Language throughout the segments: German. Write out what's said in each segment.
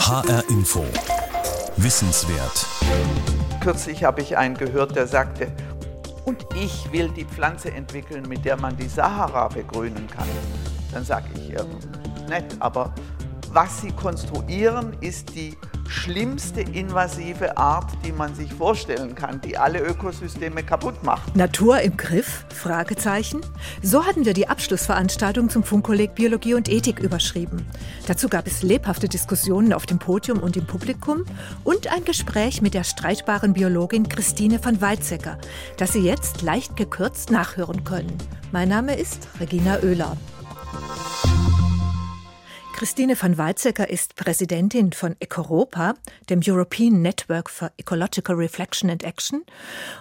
HR Info. Wissenswert. Kürzlich habe ich einen gehört, der sagte, und ich will die Pflanze entwickeln, mit der man die Sahara begrünen kann. Dann sage ich, ja, nett, aber was sie konstruieren, ist die schlimmste invasive Art, die man sich vorstellen kann, die alle Ökosysteme kaputt macht. Natur im Griff? Fragezeichen. So hatten wir die Abschlussveranstaltung zum Funkkolleg Biologie und Ethik überschrieben. Dazu gab es lebhafte Diskussionen auf dem Podium und im Publikum und ein Gespräch mit der streitbaren Biologin Christine von Weizsäcker, das Sie jetzt leicht gekürzt nachhören können. Mein Name ist Regina Oehler. Christine van Weizsäcker ist Präsidentin von Ecoropa, dem European Network for Ecological Reflection and Action.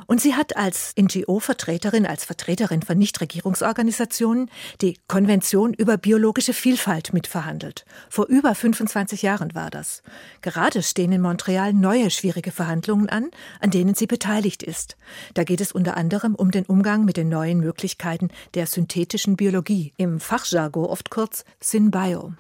Und sie hat als NGO-Vertreterin, als Vertreterin von Nichtregierungsorganisationen die Konvention über biologische Vielfalt mitverhandelt. Vor über 25 Jahren war das. Gerade stehen in Montreal neue schwierige Verhandlungen an, an denen sie beteiligt ist. Da geht es unter anderem um den Umgang mit den neuen Möglichkeiten der synthetischen Biologie, im Fachjargon oft kurz SynBio.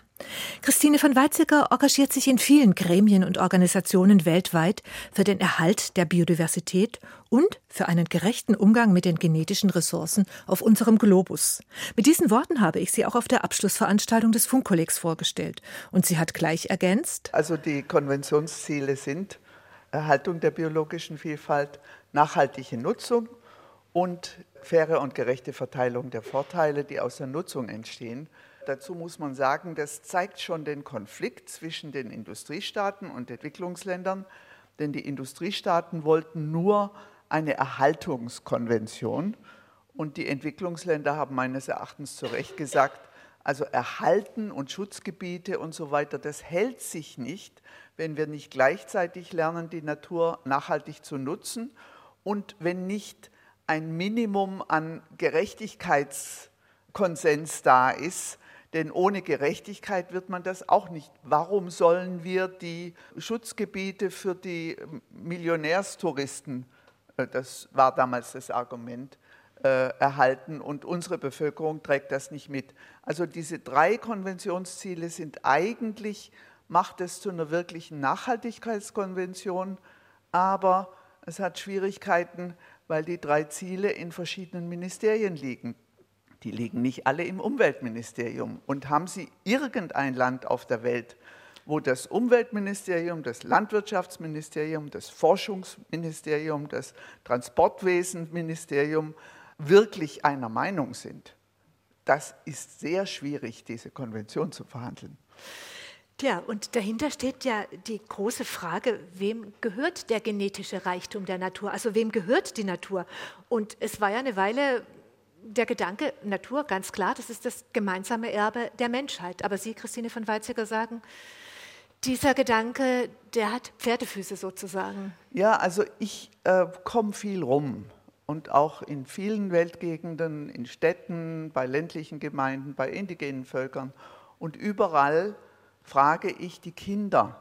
Christine von Weizsäcker engagiert sich in vielen Gremien und Organisationen weltweit für den Erhalt der Biodiversität und für einen gerechten Umgang mit den genetischen Ressourcen auf unserem Globus. Mit diesen Worten habe ich sie auch auf der Abschlussveranstaltung des Funkkollegs vorgestellt. Und sie hat gleich ergänzt. Also die Konventionsziele sind Erhaltung der biologischen Vielfalt, nachhaltige Nutzung und faire und gerechte Verteilung der Vorteile, die aus der Nutzung entstehen. Dazu muss man sagen, das zeigt schon den Konflikt zwischen den Industriestaaten und Entwicklungsländern, denn die Industriestaaten wollten nur eine Erhaltungskonvention und die Entwicklungsländer haben meines Erachtens zu Recht gesagt, also Erhalten und Schutzgebiete und so weiter, das hält sich nicht, wenn wir nicht gleichzeitig lernen, die Natur nachhaltig zu nutzen und wenn nicht ein Minimum an Gerechtigkeitskonsens da ist, denn ohne Gerechtigkeit wird man das auch nicht. Warum sollen wir die Schutzgebiete für die Millionärstouristen, äh, das war damals das Argument, äh, erhalten und unsere Bevölkerung trägt das nicht mit. Also diese drei Konventionsziele sind eigentlich, macht es zu einer wirklichen Nachhaltigkeitskonvention, aber es hat Schwierigkeiten, weil die drei Ziele in verschiedenen Ministerien liegen. Die liegen nicht alle im Umweltministerium. Und haben Sie irgendein Land auf der Welt, wo das Umweltministerium, das Landwirtschaftsministerium, das Forschungsministerium, das Transportwesenministerium wirklich einer Meinung sind? Das ist sehr schwierig, diese Konvention zu verhandeln. Ja, und dahinter steht ja die große Frage, wem gehört der genetische Reichtum der Natur? Also wem gehört die Natur? Und es war ja eine Weile der Gedanke, Natur, ganz klar, das ist das gemeinsame Erbe der Menschheit. Aber Sie, Christine von Weizsäcker, sagen, dieser Gedanke, der hat Pferdefüße sozusagen. Ja, also ich äh, komme viel rum und auch in vielen Weltgegenden, in Städten, bei ländlichen Gemeinden, bei indigenen Völkern. Und überall frage ich die Kinder,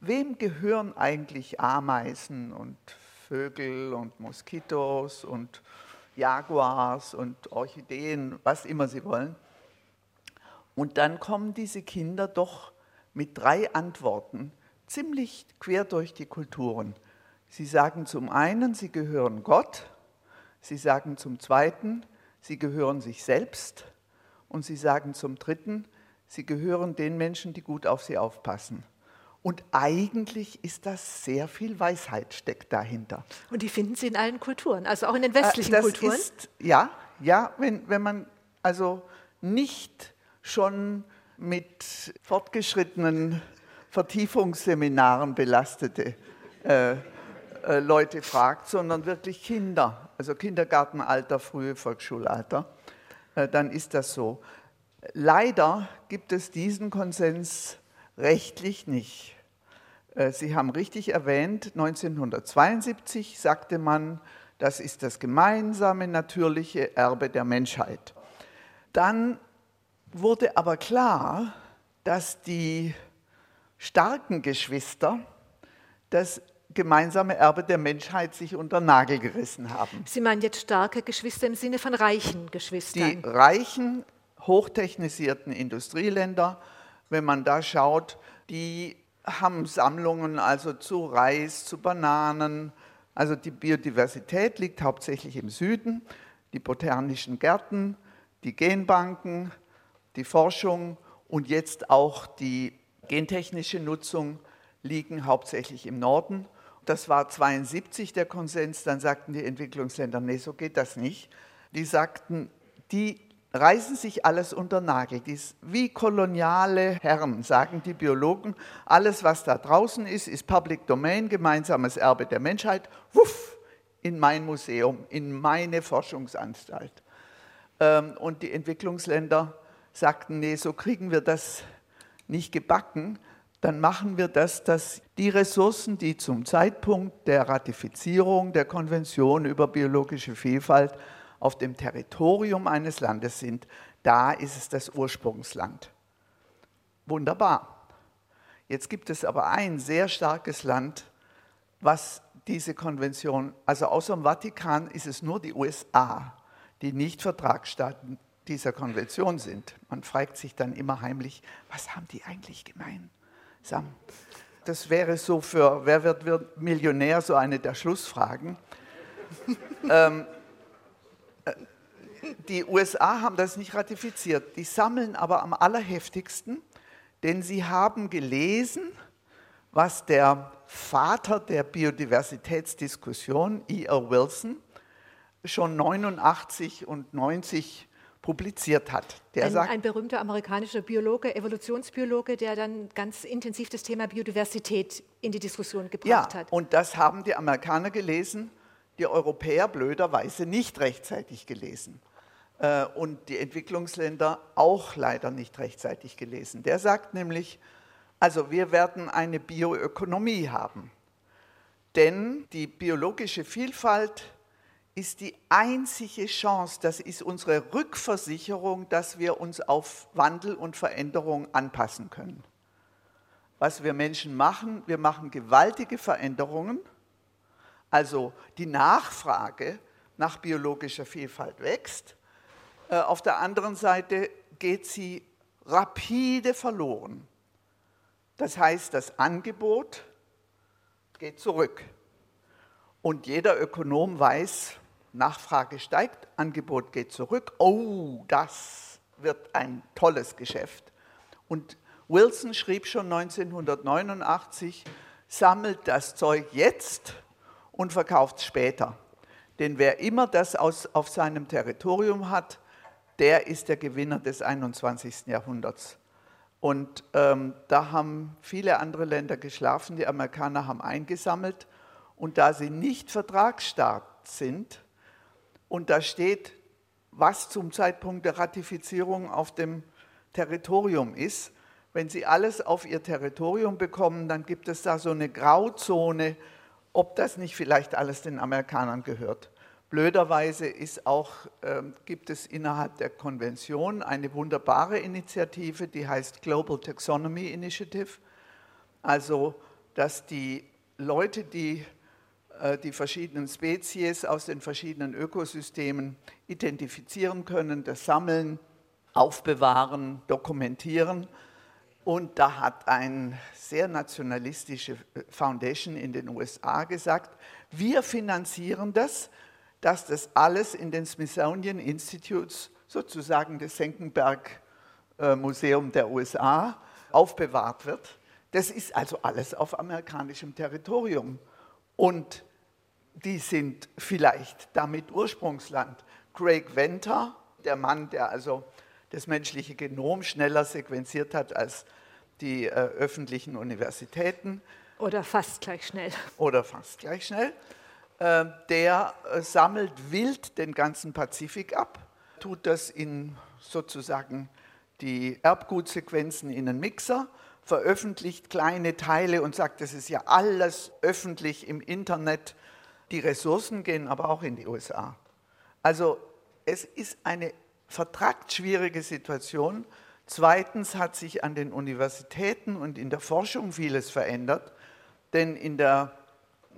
wem gehören eigentlich Ameisen und Vögel und Moskitos und Jaguars und Orchideen, was immer sie wollen. Und dann kommen diese Kinder doch mit drei Antworten ziemlich quer durch die Kulturen. Sie sagen zum einen, sie gehören Gott, sie sagen zum zweiten, sie gehören sich selbst und sie sagen zum dritten, sie gehören den Menschen, die gut auf sie aufpassen. Und eigentlich ist das sehr viel Weisheit steckt dahinter. Und die finden Sie in allen Kulturen, also auch in den westlichen das Kulturen? Ist, ja, ja, wenn, wenn man also nicht schon mit fortgeschrittenen Vertiefungsseminaren belastete äh, äh, Leute fragt, sondern wirklich Kinder, also Kindergartenalter, frühe Volksschulalter, äh, dann ist das so. Leider gibt es diesen Konsens rechtlich nicht. Äh, Sie haben richtig erwähnt, 1972 sagte man, das ist das gemeinsame natürliche Erbe der Menschheit. Dann wurde aber klar, dass die starken Geschwister das gemeinsame Erbe der Menschheit sich unter Nagel gerissen haben. Sie meinen jetzt starke Geschwister im Sinne von reichen Geschwistern? Die reichen, hochtechnisierten Industrieländer wenn man da schaut, die haben Sammlungen also zu Reis, zu Bananen. Also die Biodiversität liegt hauptsächlich im Süden, die botanischen Gärten, die Genbanken, die Forschung und jetzt auch die gentechnische Nutzung liegen hauptsächlich im Norden. Das war 72 der Konsens, dann sagten die Entwicklungsländer, nee, so geht das nicht. Die sagten, die reißen sich alles unter Nagel. Dies, wie koloniale Herren, sagen die Biologen, alles, was da draußen ist, ist Public Domain, gemeinsames Erbe der Menschheit, wuff, in mein Museum, in meine Forschungsanstalt. Ähm, und die Entwicklungsländer sagten, nee, so kriegen wir das nicht gebacken, dann machen wir das, dass die Ressourcen, die zum Zeitpunkt der Ratifizierung der Konvention über biologische Vielfalt auf dem Territorium eines Landes sind, da ist es das Ursprungsland. Wunderbar. Jetzt gibt es aber ein sehr starkes Land, was diese Konvention, also außer dem Vatikan ist es nur die USA, die nicht Vertragsstaaten dieser Konvention sind. Man fragt sich dann immer heimlich, was haben die eigentlich gemeinsam? Das wäre so für Wer wird Millionär so eine der Schlussfragen. ähm, die USA haben das nicht ratifiziert. Die sammeln aber am allerheftigsten, denn sie haben gelesen, was der Vater der Biodiversitätsdiskussion, E.R. Wilson, schon 89 und 90 publiziert hat. ein, sagt, ein berühmter amerikanischer Biologe, Evolutionsbiologe, der dann ganz intensiv das Thema Biodiversität in die Diskussion gebracht ja, hat. Und das haben die Amerikaner gelesen, die Europäer blöderweise nicht rechtzeitig gelesen. Äh, und die Entwicklungsländer auch leider nicht rechtzeitig gelesen. Der sagt nämlich, also wir werden eine Bioökonomie haben, denn die biologische Vielfalt ist die einzige Chance, das ist unsere Rückversicherung, dass wir uns auf Wandel und Veränderung anpassen können. Was wir Menschen machen, wir machen gewaltige Veränderungen, also die Nachfrage nach biologischer Vielfalt wächst auf der anderen Seite geht sie rapide verloren. Das heißt, das Angebot geht zurück. Und jeder Ökonom weiß, Nachfrage steigt, Angebot geht zurück. Oh, das wird ein tolles Geschäft. Und Wilson schrieb schon 1989, sammelt das Zeug jetzt und verkauft es später. Denn wer immer das aus, auf seinem Territorium hat, der ist der Gewinner des 21. Jahrhunderts. Und ähm, da haben viele andere Länder geschlafen, die Amerikaner haben eingesammelt. Und da sie nicht Vertragsstaat sind, und da steht, was zum Zeitpunkt der Ratifizierung auf dem Territorium ist, wenn sie alles auf ihr Territorium bekommen, dann gibt es da so eine Grauzone, ob das nicht vielleicht alles den Amerikanern gehört. Blöderweise ist auch, äh, gibt es innerhalb der Konvention eine wunderbare Initiative, die heißt Global Taxonomy Initiative. Also, dass die Leute, die äh, die verschiedenen Spezies aus den verschiedenen Ökosystemen identifizieren können, das sammeln, aufbewahren, dokumentieren. Und da hat eine sehr nationalistische Foundation in den USA gesagt, wir finanzieren das, dass das alles in den Smithsonian Institutes, sozusagen das Senckenberg äh, Museum der USA, aufbewahrt wird. Das ist also alles auf amerikanischem Territorium. Und die sind vielleicht damit Ursprungsland. Craig Venter, der Mann, der also das menschliche Genom schneller sequenziert hat als die äh, öffentlichen Universitäten. Oder fast gleich schnell. Oder fast gleich schnell. Äh, der äh, sammelt wild den ganzen Pazifik ab, tut das in sozusagen die Erbgutsequenzen in einen Mixer, veröffentlicht kleine Teile und sagt, das ist ja alles öffentlich im Internet. Die Ressourcen gehen aber auch in die USA. Also es ist eine vertragt schwierige Situation. Zweitens hat sich an den Universitäten und in der Forschung vieles verändert, denn in der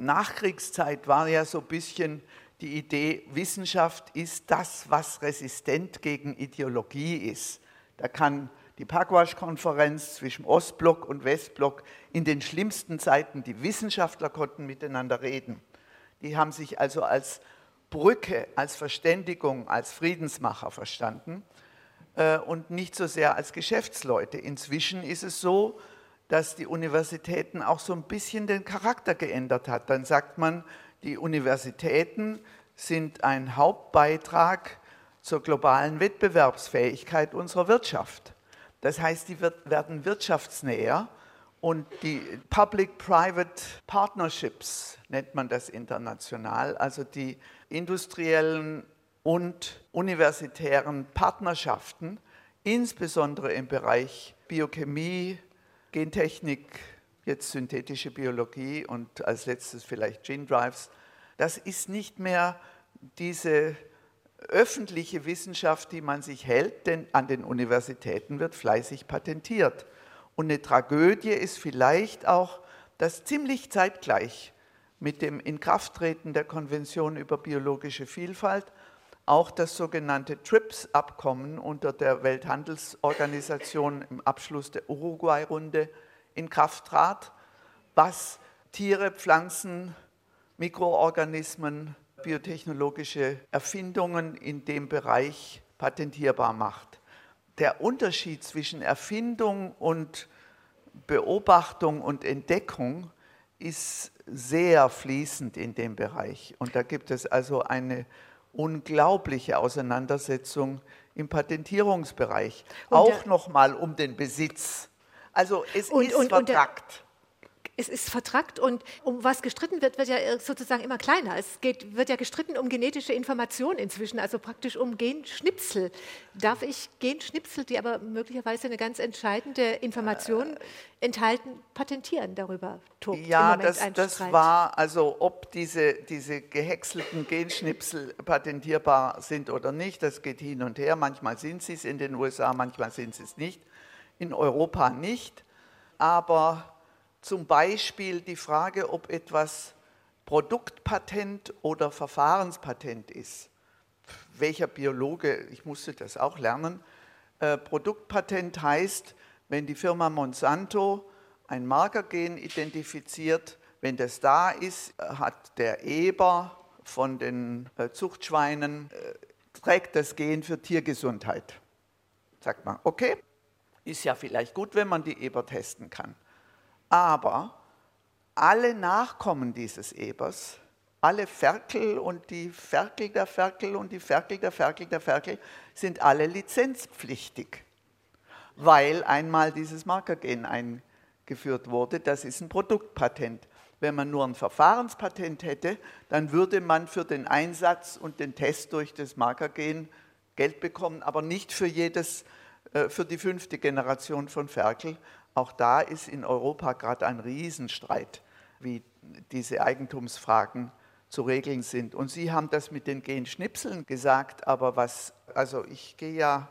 Nachkriegszeit war ja so ein bisschen die Idee, Wissenschaft ist das, was resistent gegen Ideologie ist. Da kann die Pugwash-Konferenz zwischen Ostblock und Westblock in den schlimmsten Zeiten. Die Wissenschaftler konnten miteinander reden. Die haben sich also als Brücke, als Verständigung, als Friedensmacher verstanden äh, und nicht so sehr als Geschäftsleute. Inzwischen ist es so, dass die Universitäten auch so ein bisschen den Charakter geändert hat. Dann sagt man, die Universitäten sind ein Hauptbeitrag zur globalen Wettbewerbsfähigkeit unserer Wirtschaft. Das heißt, die werden wirtschaftsnäher und die Public-Private Partnerships nennt man das international, also die industriellen und universitären Partnerschaften, insbesondere im Bereich Biochemie, Gentechnik, jetzt synthetische Biologie und als letztes vielleicht Gene Drives, das ist nicht mehr diese öffentliche Wissenschaft, die man sich hält, denn an den Universitäten wird fleißig patentiert. Und eine Tragödie ist vielleicht auch, dass ziemlich zeitgleich mit dem Inkrafttreten der Konvention über biologische Vielfalt auch das sogenannte TRIPS-Abkommen unter der Welthandelsorganisation im Abschluss der Uruguay-Runde in Kraft trat, was Tiere, Pflanzen, Mikroorganismen biotechnologische Erfindungen in dem Bereich patentierbar macht. Der Unterschied zwischen Erfindung und Beobachtung und Entdeckung ist sehr fließend in dem Bereich. Und da gibt es also eine unglaubliche Auseinandersetzung im Patentierungsbereich. Und Auch nochmal um den Besitz. Also es und, ist und, vertrackt es ist vertrackt und um was gestritten wird, wird ja sozusagen immer kleiner. Es geht, wird ja gestritten um genetische Information inzwischen, also praktisch um Genschnipsel. Darf ich Genschnipsel, die aber möglicherweise eine ganz entscheidende Information enthalten, patentieren darüber? Tobt ja, das, das war also, ob diese, diese gehäckselten Genschnipsel patentierbar sind oder nicht, das geht hin und her. Manchmal sind sie es in den USA, manchmal sind sie es nicht. In Europa nicht. Aber zum Beispiel die Frage, ob etwas Produktpatent oder Verfahrenspatent ist. Welcher Biologe, ich musste das auch lernen, äh, Produktpatent heißt, wenn die Firma Monsanto ein Markergen identifiziert, wenn das da ist, hat der Eber von den äh, Zuchtschweinen, äh, trägt das Gen für Tiergesundheit. Sagt man, okay, ist ja vielleicht gut, wenn man die Eber testen kann. Aber alle Nachkommen dieses Ebers, alle Ferkel und die Ferkel der Ferkel und die Ferkel der Ferkel der Ferkel sind alle lizenzpflichtig, weil einmal dieses Markergen eingeführt wurde. Das ist ein Produktpatent. Wenn man nur ein Verfahrenspatent hätte, dann würde man für den Einsatz und den Test durch das Markergen Geld bekommen, aber nicht für jedes, äh, für die fünfte Generation von Ferkel, auch da ist in Europa gerade ein Riesenstreit, wie diese Eigentumsfragen zu regeln sind. Und Sie haben das mit den Genschnipseln gesagt, aber was, also ich gehe ja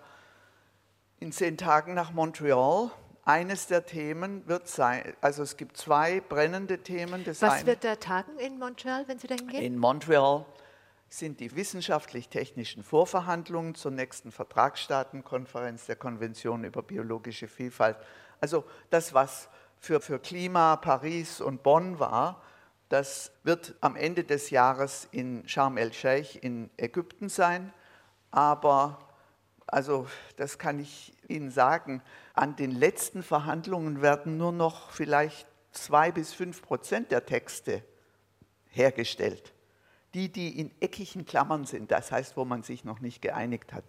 in zehn Tagen nach Montreal. Eines der Themen wird sein, also es gibt zwei brennende Themen. Das was wird da tagen in Montreal, wenn Sie da hingehen? In Montreal sind die wissenschaftlich-technischen Vorverhandlungen zur nächsten Vertragsstaatenkonferenz der Konvention über biologische Vielfalt also das, was für, für Klima Paris und Bonn war, das wird am Ende des Jahres in Sharm el-Sheikh in Ägypten sein. Aber, also das kann ich Ihnen sagen, an den letzten Verhandlungen werden nur noch vielleicht zwei bis fünf Prozent der Texte hergestellt. Die, die in eckigen Klammern sind, das heißt, wo man sich noch nicht geeinigt hat.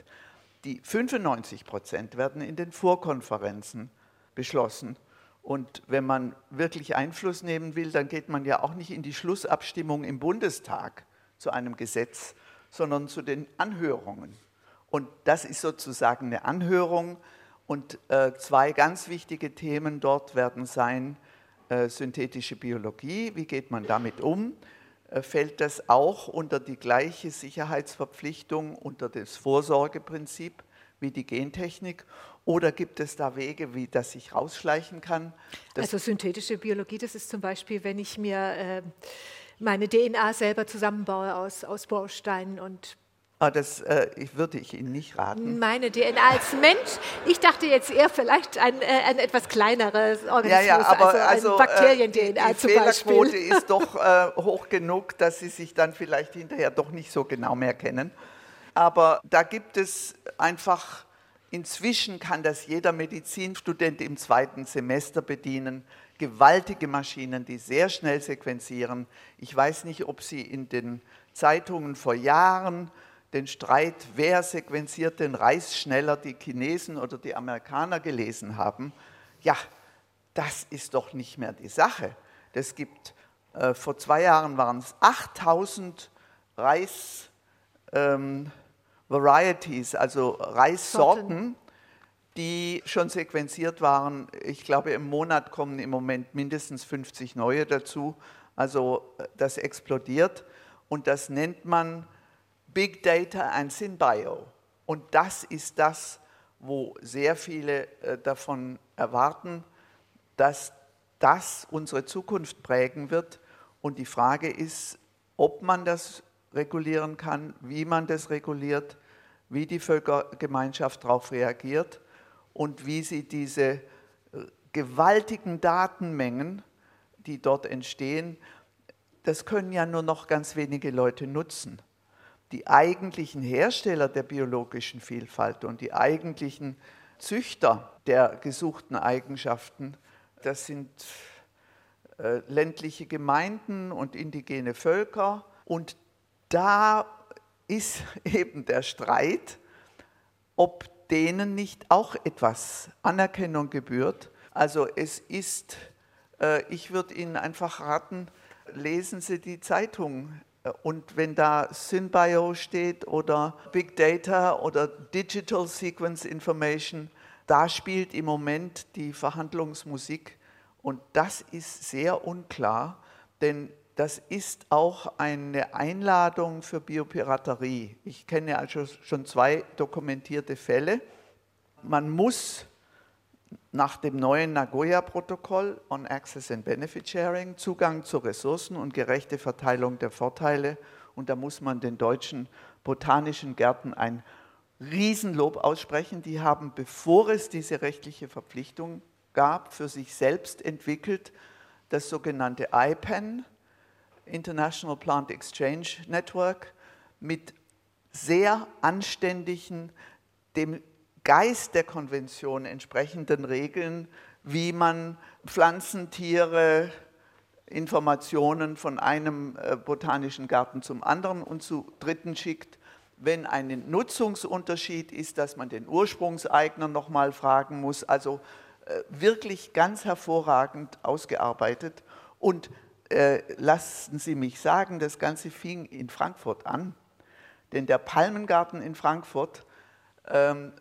Die 95 Prozent werden in den Vorkonferenzen beschlossen. Und wenn man wirklich Einfluss nehmen will, dann geht man ja auch nicht in die Schlussabstimmung im Bundestag zu einem Gesetz, sondern zu den Anhörungen. Und das ist sozusagen eine Anhörung. Und äh, zwei ganz wichtige Themen dort werden sein, äh, synthetische Biologie, wie geht man damit um? Äh, fällt das auch unter die gleiche Sicherheitsverpflichtung, unter das Vorsorgeprinzip wie die Gentechnik? Oder gibt es da Wege, wie das sich rausschleichen kann? also synthetische Biologie, das ist zum Beispiel, wenn ich mir äh, meine DNA selber zusammenbaue aus, aus Bausteinen und Ah, das äh, ich, würde ich Ihnen nicht raten. Meine DNA als Mensch. Ich dachte jetzt eher vielleicht ein, äh, ein etwas kleineres Organismus, ja, ja, aber also, also Bakterien-DNA äh, zum Die Fehlerquote Beispiel. ist doch äh, hoch genug, dass Sie sich dann vielleicht hinterher doch nicht so genau mehr kennen. Aber da gibt es einfach, inzwischen kann das jeder Medizinstudent im zweiten Semester bedienen, gewaltige Maschinen, die sehr schnell sequenzieren. Ich weiß nicht, ob Sie in den Zeitungen vor Jahren den Streit, wer sequenziert den Reis schneller, die Chinesen oder die Amerikaner gelesen haben. Ja, das ist doch nicht mehr die Sache. Es gibt, äh, vor zwei Jahren waren es 8000 Reis ähm, Varieties, also Reissorten, Sorten. die schon sequenziert waren. Ich glaube, im Monat kommen im Moment mindestens 50 neue dazu. Also äh, das explodiert und das nennt man Big Data and SynBio. Und das ist das, wo sehr viele äh, davon erwarten, dass das unsere Zukunft prägen wird. Und die Frage ist, ob man das regulieren kann, wie man das reguliert, wie die Völkergemeinschaft darauf reagiert und wie sie diese äh, gewaltigen Datenmengen, die dort entstehen, das können ja nur noch ganz wenige Leute nutzen. Die eigentlichen Hersteller der biologischen Vielfalt und die eigentlichen Züchter der gesuchten Eigenschaften, das sind äh, ländliche Gemeinden und indigene Völker. Und da ist eben der Streit, ob denen nicht auch etwas Anerkennung gebührt. Also es ist, äh, ich würde Ihnen einfach raten, lesen Sie die Zeitung. Und wenn da SynBio steht oder Big Data oder Digital Sequence Information, da spielt im Moment die Verhandlungsmusik. Und das ist sehr unklar, denn das ist auch eine Einladung für Biopiraterie. Ich kenne also schon zwei dokumentierte Fälle. Man muss nach dem neuen Nagoya-Protokoll on Access and Benefit Sharing Zugang zu Ressourcen und gerechte Verteilung der Vorteile. Und da muss man den deutschen botanischen Gärten ein Riesenlob aussprechen. Die haben, bevor es diese rechtliche Verpflichtung gab, für sich selbst entwickelt das sogenannte IPAN, International Plant Exchange Network, mit sehr anständigen, dem Geist der Konvention entsprechenden Regeln, wie man Pflanzen, Tiere, Informationen von einem äh, botanischen Garten zum anderen und zu Dritten schickt. Wenn ein Nutzungsunterschied ist, dass man den Ursprungseigner nochmal fragen muss. Also äh, wirklich ganz hervorragend ausgearbeitet. Und äh, lassen Sie mich sagen, das Ganze fing in Frankfurt an. Denn der Palmengarten in Frankfurt ähm,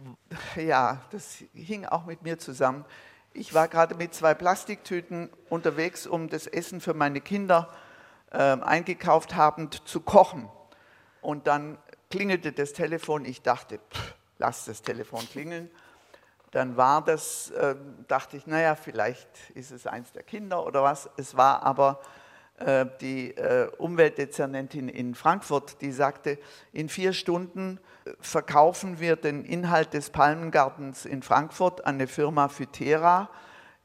ja, das hing auch mit mir zusammen. Ich war gerade mit zwei Plastiktüten unterwegs, um das Essen für meine Kinder äh, eingekauft habend zu kochen. Und dann klingelte das Telefon. Ich dachte, pff, lass das Telefon klingeln. Dann war das, äh, dachte ich, naja, vielleicht ist es eins der Kinder oder was. Es war aber äh, die äh, Umweltdezernentin in Frankfurt, die sagte, in vier Stunden verkaufen wir den Inhalt des Palmengartens in Frankfurt an eine Firma Phytera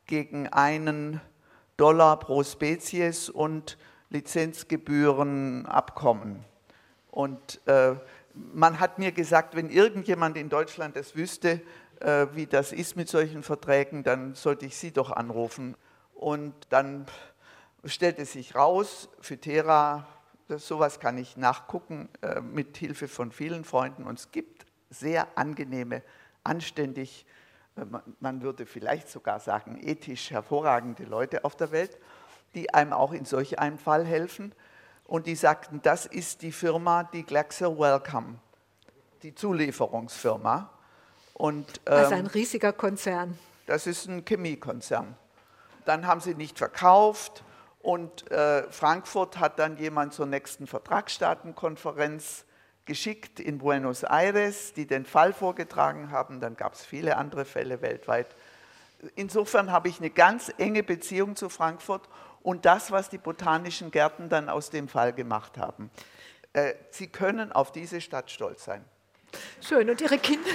gegen einen Dollar pro Spezies und Lizenzgebührenabkommen. Und äh, man hat mir gesagt, wenn irgendjemand in Deutschland das wüsste, äh, wie das ist mit solchen Verträgen, dann sollte ich Sie doch anrufen. Und dann stellte sich raus, Phytera, das, sowas kann ich nachgucken äh, mit Hilfe von vielen Freunden. Und es gibt sehr angenehme, anständig, äh, man würde vielleicht sogar sagen, ethisch hervorragende Leute auf der Welt, die einem auch in solch einem Fall helfen. Und die sagten, das ist die Firma, die Glaxo Welcome, die Zulieferungsfirma. Und, ähm, also ein riesiger Konzern. Das ist ein Chemiekonzern. Dann haben sie nicht verkauft und äh, Frankfurt hat dann jemand zur nächsten Vertragsstaatenkonferenz geschickt in Buenos Aires, die den Fall vorgetragen haben. Dann gab es viele andere Fälle weltweit. Insofern habe ich eine ganz enge Beziehung zu Frankfurt und das, was die botanischen Gärten dann aus dem Fall gemacht haben. Äh, Sie können auf diese Stadt stolz sein. Schön. Und Ihre Kinder?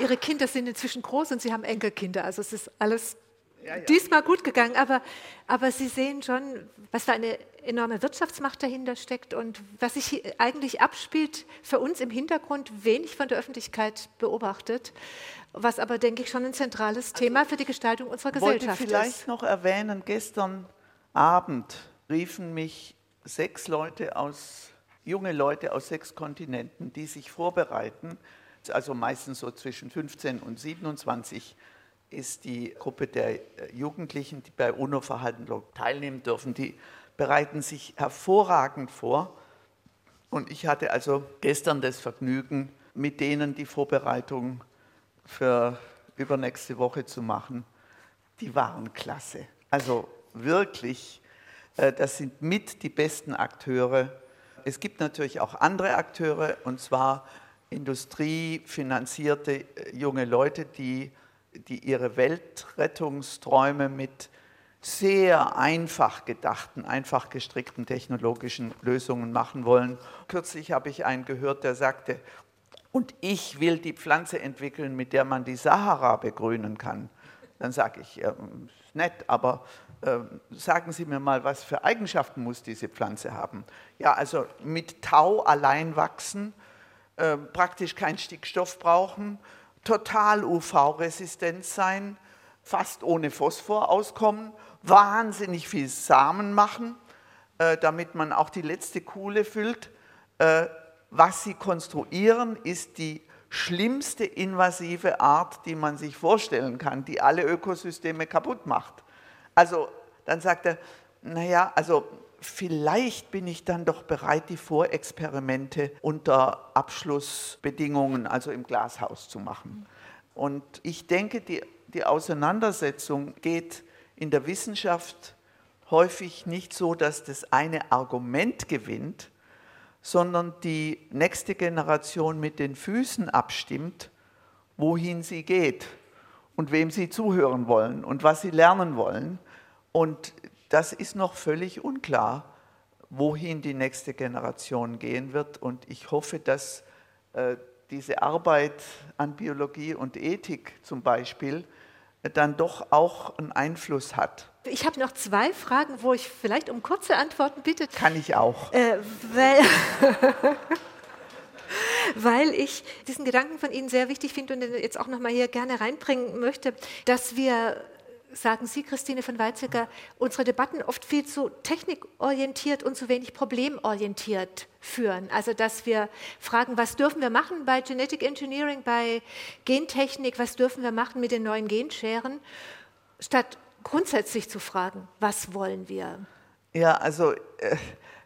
Ihre Kinder sind inzwischen groß und Sie haben Enkelkinder. Also es ist alles ja, ja. diesmal gut gegangen. Aber, aber Sie sehen schon, was für eine enorme Wirtschaftsmacht dahinter steckt und was sich eigentlich abspielt, für uns im Hintergrund wenig von der Öffentlichkeit beobachtet, was aber, denke ich, schon ein zentrales also, Thema für die Gestaltung unserer Gesellschaft ist. Ich wollte vielleicht noch erwähnen, gestern Abend riefen mich sechs Leute aus, junge Leute aus sechs Kontinenten, die sich vorbereiten also meistens so zwischen 15 und 27 ist die Gruppe der äh, Jugendlichen, die bei UNO-Verhalten teilnehmen dürfen, die bereiten sich hervorragend vor. Und ich hatte also gestern das Vergnügen, mit denen die Vorbereitung für übernächste Woche zu machen. Die waren klasse. Also wirklich, äh, das sind mit die besten Akteure. Es gibt natürlich auch andere Akteure, und zwar industriefinanzierte äh, junge Leute, die, die ihre Weltrettungsträume mit sehr einfach gedachten, einfach gestrickten technologischen Lösungen machen wollen. Kürzlich habe ich einen gehört, der sagte, und ich will die Pflanze entwickeln, mit der man die Sahara begrünen kann. Dann sage ich, äh, nett, aber äh, sagen Sie mir mal, was für Eigenschaften muss diese Pflanze haben? Ja, also mit Tau allein wachsen, äh, praktisch keinen Stickstoff brauchen, total UV-resistent sein, fast ohne Phosphor auskommen, wahnsinnig viel Samen machen, äh, damit man auch die letzte Kuhle füllt. Äh, was sie konstruieren, ist die schlimmste invasive Art, die man sich vorstellen kann, die alle Ökosysteme kaputt macht. Also dann sagt er, naja, also vielleicht bin ich dann doch bereit, die Vorexperimente unter Abschlussbedingungen, also im Glashaus zu machen. Und ich denke, die, die Auseinandersetzung geht in der Wissenschaft häufig nicht so, dass das eine Argument gewinnt, sondern die nächste Generation mit den Füßen abstimmt, wohin sie geht und wem sie zuhören wollen und was sie lernen wollen. Und das ist noch völlig unklar, wohin die nächste Generation gehen wird. Und ich hoffe, dass äh, diese Arbeit an Biologie und Ethik zum Beispiel äh, dann doch auch einen Einfluss hat. Ich habe noch zwei Fragen, wo ich vielleicht um kurze Antworten bitte. Kann ich auch. Äh, weil, weil ich diesen Gedanken von Ihnen sehr wichtig finde und den jetzt auch noch mal hier gerne reinbringen möchte, dass wir sagen Sie, Christine von Weizsäcker, unsere Debatten oft viel zu technikorientiert und zu wenig problemorientiert führen. Also dass wir fragen, was dürfen wir machen bei Genetic Engineering, bei Gentechnik, was dürfen wir machen mit den neuen Genscheren, statt grundsätzlich zu fragen, was wollen wir? Ja, also äh,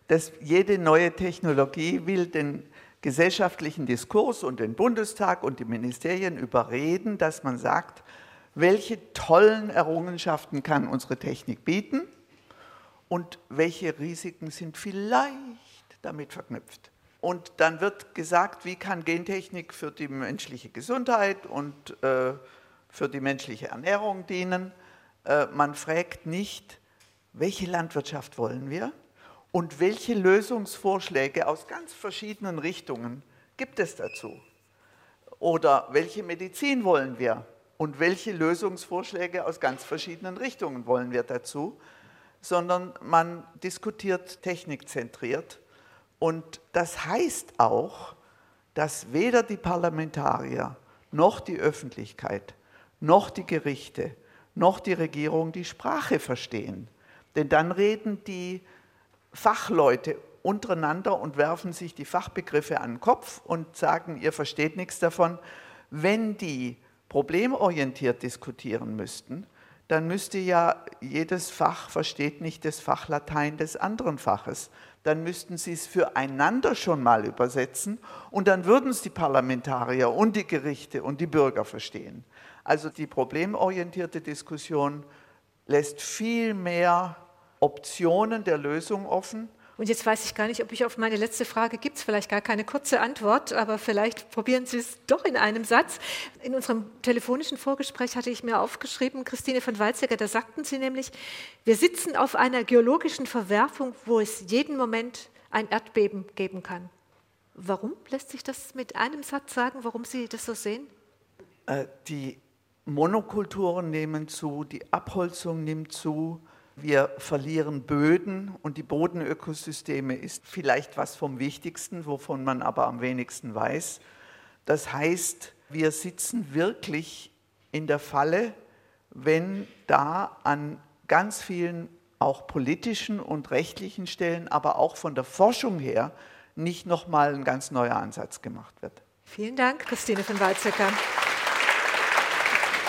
dass jede neue Technologie will den gesellschaftlichen Diskurs und den Bundestag und die Ministerien überreden, dass man sagt, welche tollen Errungenschaften kann unsere Technik bieten und welche Risiken sind vielleicht damit verknüpft. Und dann wird gesagt, wie kann Gentechnik für die menschliche Gesundheit und äh, für die menschliche Ernährung dienen. Äh, man fragt nicht, welche Landwirtschaft wollen wir und welche Lösungsvorschläge aus ganz verschiedenen Richtungen gibt es dazu. Oder welche Medizin wollen wir und welche Lösungsvorschläge aus ganz verschiedenen Richtungen wollen wir dazu, sondern man diskutiert technikzentriert. Und das heißt auch, dass weder die Parlamentarier noch die Öffentlichkeit noch die Gerichte noch die Regierung die Sprache verstehen. Denn dann reden die Fachleute untereinander und werfen sich die Fachbegriffe an den Kopf und sagen, ihr versteht nichts davon. Wenn die problemorientiert diskutieren müssten, dann müsste ja jedes Fach versteht nicht das Fach Latein des anderen Faches. Dann müssten sie es füreinander schon mal übersetzen und dann würden es die Parlamentarier und die Gerichte und die Bürger verstehen. Also die problemorientierte Diskussion lässt viel mehr Optionen der Lösung offen Und jetzt weiß ich gar nicht, ob ich auf meine letzte Frage gibt es vielleicht gar keine kurze Antwort, aber vielleicht probieren Sie es doch in einem Satz. In unserem telefonischen Vorgespräch hatte ich mir aufgeschrieben, Christine von Weizsäcker, da sagten Sie nämlich, wir sitzen auf einer geologischen Verwerfung, wo es jeden Moment ein Erdbeben geben kann. Warum lässt sich das mit einem Satz sagen, warum Sie das so sehen? Äh, die Monokulturen nehmen zu, die Abholzung nimmt zu, wir verlieren Böden und die Bodenökosysteme ist vielleicht was vom Wichtigsten, wovon man aber am wenigsten weiß. Das heißt, wir sitzen wirklich in der Falle, wenn da an ganz vielen auch politischen und rechtlichen Stellen, aber auch von der Forschung her nicht nochmal ein ganz neuer Ansatz gemacht wird. Vielen Dank, Christine von Weizsäcker.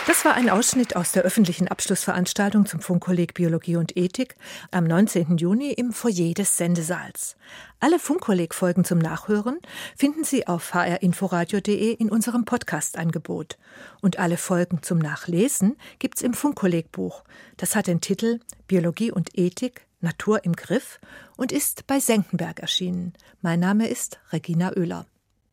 Das war ein Ausschnitt aus der öffentlichen Abschlussveranstaltung zum Funkkolleg Biologie und Ethik am 19. Juni im Foyer des Sendesaals. Alle Funkkolleg-Folgen zum Nachhören finden Sie auf hrinforadio.de in unserem Podcast-Angebot. Und alle Folgen zum Nachlesen gibt's im Funkkolleg-Buch. Das hat den Titel Biologie und Ethik Natur im Griff und ist bei Senckenberg erschienen. Mein Name ist Regina Oehler.